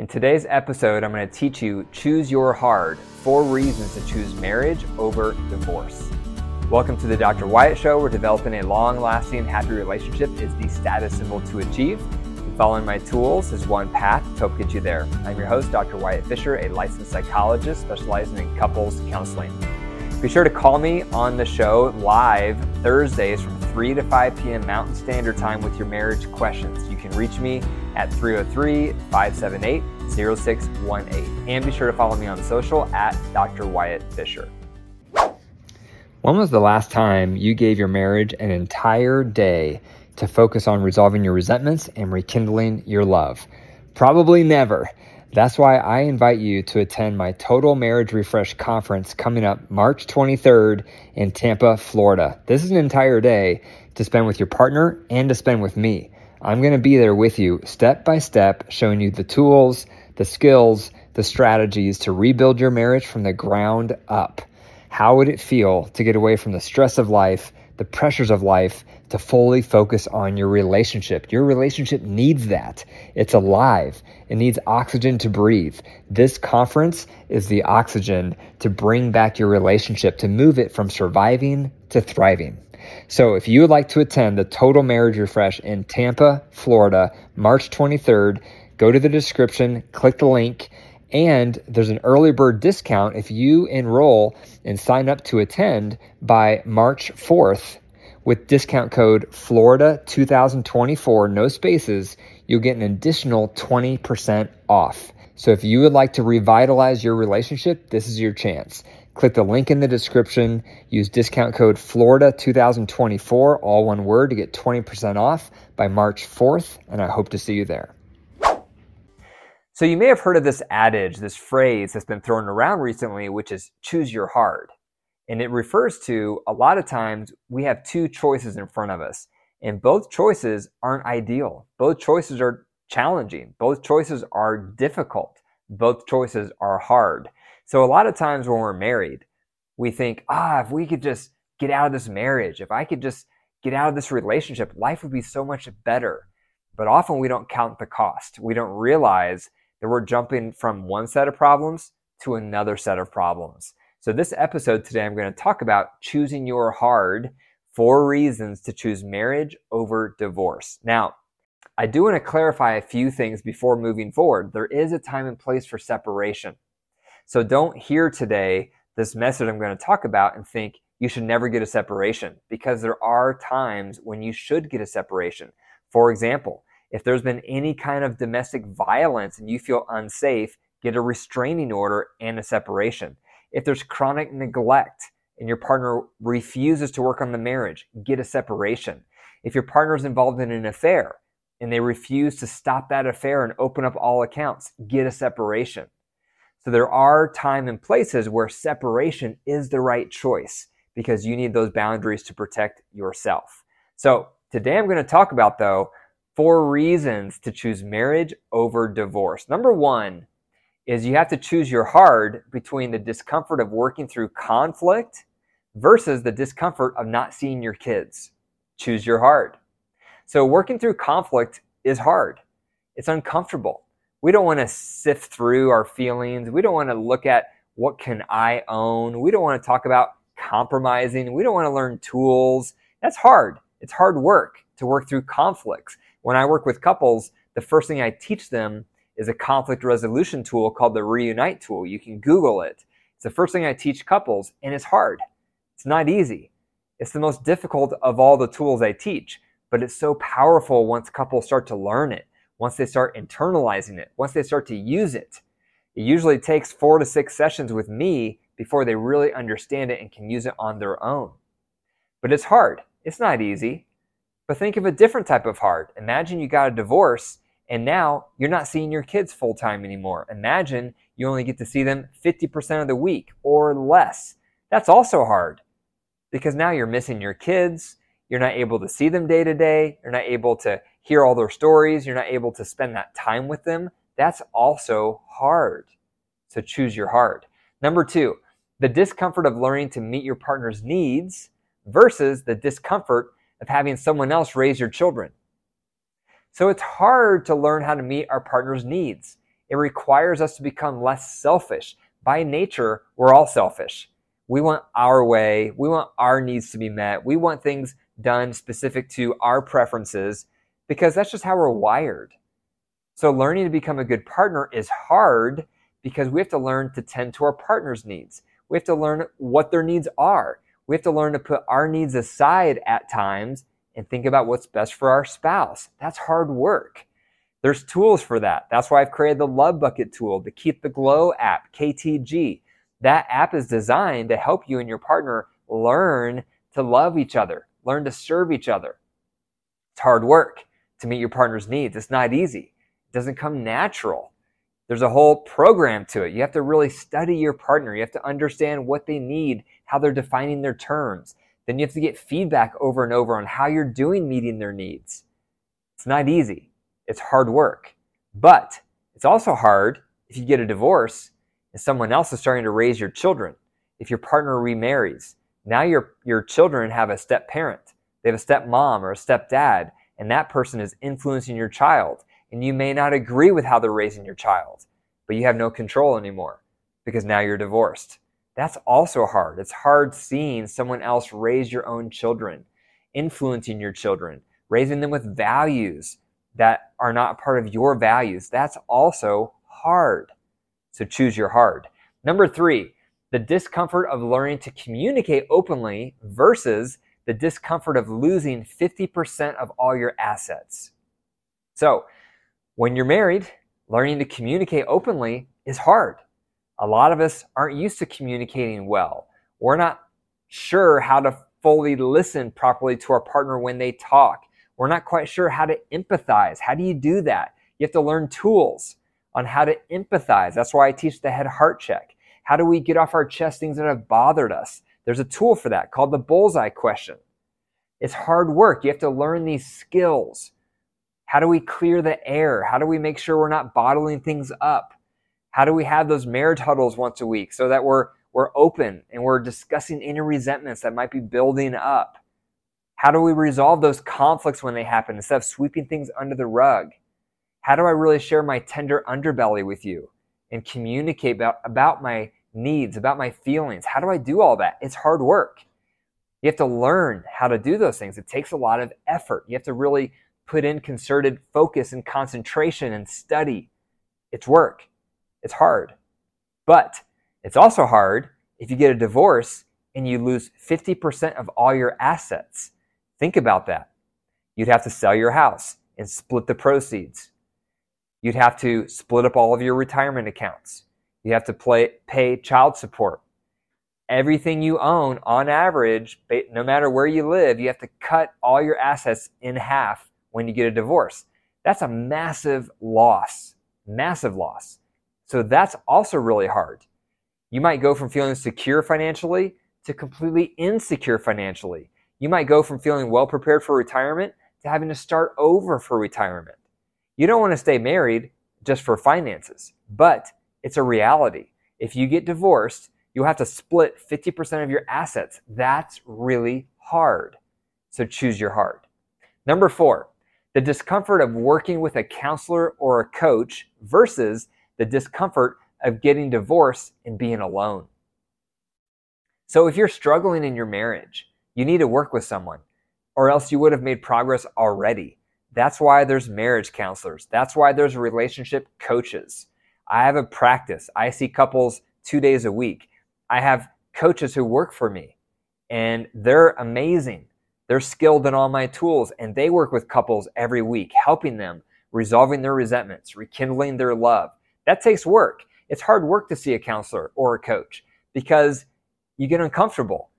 In today's episode, I'm going to teach you choose your hard four reasons to choose marriage over divorce. Welcome to the Dr. Wyatt Show, where developing a long lasting, happy relationship is the status symbol to achieve. And following my tools is one path to help get you there. I'm your host, Dr. Wyatt Fisher, a licensed psychologist specializing in couples counseling. Be sure to call me on the show live Thursdays from 3 to 5 p.m. Mountain Standard Time with your marriage questions. You can reach me at 303 578 0618. And be sure to follow me on social at Dr. Wyatt Fisher. When was the last time you gave your marriage an entire day to focus on resolving your resentments and rekindling your love? Probably never. That's why I invite you to attend my Total Marriage Refresh conference coming up March 23rd in Tampa, Florida. This is an entire day to spend with your partner and to spend with me. I'm going to be there with you step by step, showing you the tools, the skills, the strategies to rebuild your marriage from the ground up. How would it feel to get away from the stress of life, the pressures of life, to fully focus on your relationship? Your relationship needs that. It's alive. It needs oxygen to breathe. This conference is the oxygen to bring back your relationship, to move it from surviving to thriving. So if you would like to attend the Total Marriage Refresh in Tampa, Florida, March 23rd, go to the description, click the link, and there's an early bird discount if you enroll and sign up to attend by March 4th with discount code Florida 2024, no spaces, you'll get an additional 20% off. So if you would like to revitalize your relationship, this is your chance. Click the link in the description, use discount code Florida 2024, all one word, to get 20% off by March 4th, and I hope to see you there. So you may have heard of this adage, this phrase that's been thrown around recently, which is choose your hard. And it refers to a lot of times we have two choices in front of us, and both choices aren't ideal. Both choices are challenging. Both choices are difficult. Both choices are hard. So a lot of times when we're married, we think, ah, if we could just get out of this marriage, if I could just get out of this relationship, life would be so much better. But often we don't count the cost. We don't realize that we're jumping from one set of problems to another set of problems. So, this episode today, I'm going to talk about choosing your hard four reasons to choose marriage over divorce. Now, I do want to clarify a few things before moving forward. There is a time and place for separation. So, don't hear today this message I'm going to talk about and think you should never get a separation because there are times when you should get a separation. For example, if there's been any kind of domestic violence and you feel unsafe, get a restraining order and a separation. If there's chronic neglect and your partner refuses to work on the marriage, get a separation. If your partner is involved in an affair and they refuse to stop that affair and open up all accounts, get a separation. So there are time and places where separation is the right choice because you need those boundaries to protect yourself. So today I'm going to talk about though four reasons to choose marriage over divorce. Number one is you have to choose your hard between the discomfort of working through conflict versus the discomfort of not seeing your kids. Choose your hard. So, working through conflict is hard, it's uncomfortable. We don't want to sift through our feelings. We don't want to look at what can I own. We don't want to talk about compromising. We don't want to learn tools. That's hard. It's hard work to work through conflicts. When I work with couples, the first thing I teach them is a conflict resolution tool called the Reunite tool. You can Google it. It's the first thing I teach couples, and it's hard. It's not easy. It's the most difficult of all the tools I teach, but it's so powerful once couples start to learn it, once they start internalizing it, once they start to use it. It usually takes four to six sessions with me before they really understand it and can use it on their own. But it's hard. It's not easy. But think of a different type of hard. Imagine you got a divorce and now you're not seeing your kids full time anymore. Imagine you only get to see them 50% of the week or less. That's also hard because now you're missing your kids. You're not able to see them day to day. You're not able to hear all their stories. You're not able to spend that time with them. That's also hard. So choose your hard. Number two, the discomfort of learning to meet your partner's needs versus the discomfort of having someone else raise your children. So it's hard to learn how to meet our partner's needs. It requires us to become less selfish. By nature, we're all selfish. We want our way. We want our needs to be met. We want things done specific to our preferences because that's just how we're wired. So, learning to become a good partner is hard because we have to learn to tend to our partner's needs. We have to learn what their needs are. We have to learn to put our needs aside at times and think about what's best for our spouse. That's hard work. There's tools for that. That's why I've created the Love Bucket tool, the Keep the Glow app, KTG. That app is designed to help you and your partner learn to love each other, learn to serve each other. It's hard work to meet your partner's needs. It's not easy. It doesn't come natural. There's a whole program to it. You have to really study your partner. You have to understand what they need, how they're defining their terms. Then you have to get feedback over and over on how you're doing meeting their needs. It's not easy. It's hard work. But it's also hard if you get a divorce and someone else is starting to raise your children. If your partner remarries, now your, your children have a step parent. They have a step mom or a step dad, and that person is influencing your child. And you may not agree with how they're raising your child, but you have no control anymore because now you're divorced. That's also hard. It's hard seeing someone else raise your own children, influencing your children, raising them with values that are not part of your values. That's also hard. So choose your hard. Number three, the discomfort of learning to communicate openly versus the discomfort of losing 50% of all your assets. So, when you're married, learning to communicate openly is hard. A lot of us aren't used to communicating well. We're not sure how to fully listen properly to our partner when they talk. We're not quite sure how to empathize. How do you do that? You have to learn tools on how to empathize. That's why I teach the head heart check. How do we get off our chest things that have bothered us? There's a tool for that called the bullseye question. It's hard work. You have to learn these skills. How do we clear the air? How do we make sure we're not bottling things up? How do we have those marriage huddles once a week so that we're we're open and we're discussing any resentments that might be building up? How do we resolve those conflicts when they happen instead of sweeping things under the rug? How do I really share my tender underbelly with you and communicate about, about my needs, about my feelings? How do I do all that? It's hard work. You have to learn how to do those things. It takes a lot of effort. You have to really put in concerted focus and concentration and study. It's work. It's hard. But it's also hard if you get a divorce and you lose 50% of all your assets. Think about that. You'd have to sell your house and split the proceeds. You'd have to split up all of your retirement accounts. You have to play, pay child support. Everything you own, on average, no matter where you live, you have to cut all your assets in half when you get a divorce. That's a massive loss, massive loss. So that's also really hard. You might go from feeling secure financially to completely insecure financially. You might go from feeling well prepared for retirement to having to start over for retirement. You don't want to stay married just for finances, but it's a reality. If you get divorced, you'll have to split 50% of your assets. That's really hard. So choose your heart. Number four, the discomfort of working with a counselor or a coach versus the discomfort of getting divorced and being alone. So if you're struggling in your marriage, you need to work with someone, or else you would have made progress already. That's why there's marriage counselors. That's why there's relationship coaches. I have a practice. I see couples two days a week. I have coaches who work for me and they're amazing. They're skilled in all my tools and they work with couples every week, helping them resolving their resentments, rekindling their love. That takes work. It's hard work to see a counselor or a coach because you get uncomfortable.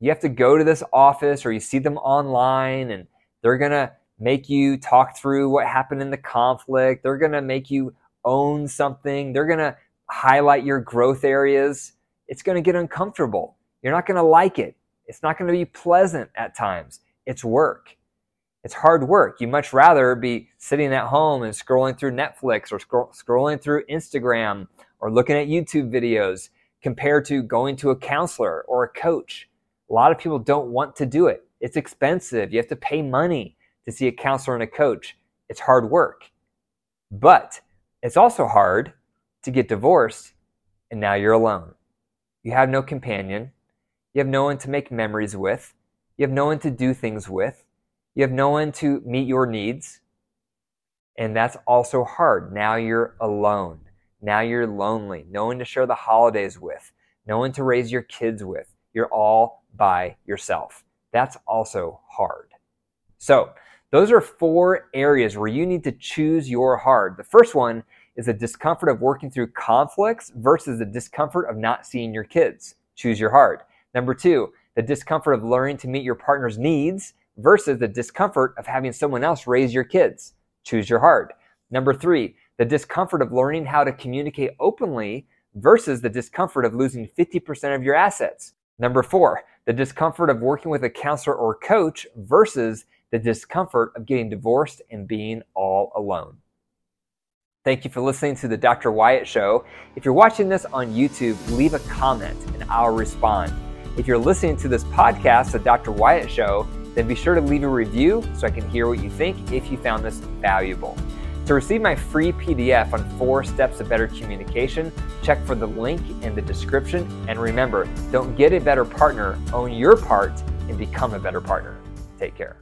You have to go to this office or you see them online and they're going to make you talk through what happened in the conflict. They're going to make you own something. They're going to highlight your growth areas. It's going to get uncomfortable. You're not going to like it. It's not going to be pleasant at times. It's work. It's hard work. You much rather be sitting at home and scrolling through Netflix or scroll, scrolling through Instagram or looking at YouTube videos compared to going to a counselor or a coach. A lot of people don't want to do it. It's expensive. You have to pay money to see a counselor and a coach. It's hard work. But It's also hard to get divorced and now you're alone. You have no companion. You have no one to make memories with. You have no one to do things with. You have no one to meet your needs. And that's also hard. Now you're alone. Now you're lonely. No one to share the holidays with. No one to raise your kids with. You're all by yourself. That's also hard. So, those are four areas where you need to choose your hard. The first one is the discomfort of working through conflicts versus the discomfort of not seeing your kids. Choose your hard. Number two, the discomfort of learning to meet your partner's needs versus the discomfort of having someone else raise your kids. Choose your hard. Number three, the discomfort of learning how to communicate openly versus the discomfort of losing 50% of your assets. Number four, the discomfort of working with a counselor or coach versus the discomfort of getting divorced and being all alone. Thank you for listening to the Dr. Wyatt Show. If you're watching this on YouTube, leave a comment and I'll respond. If you're listening to this podcast, the Dr. Wyatt Show, then be sure to leave a review so I can hear what you think if you found this valuable. To receive my free PDF on four steps of better communication, check for the link in the description. And remember, don't get a better partner, own your part, and become a better partner. Take care.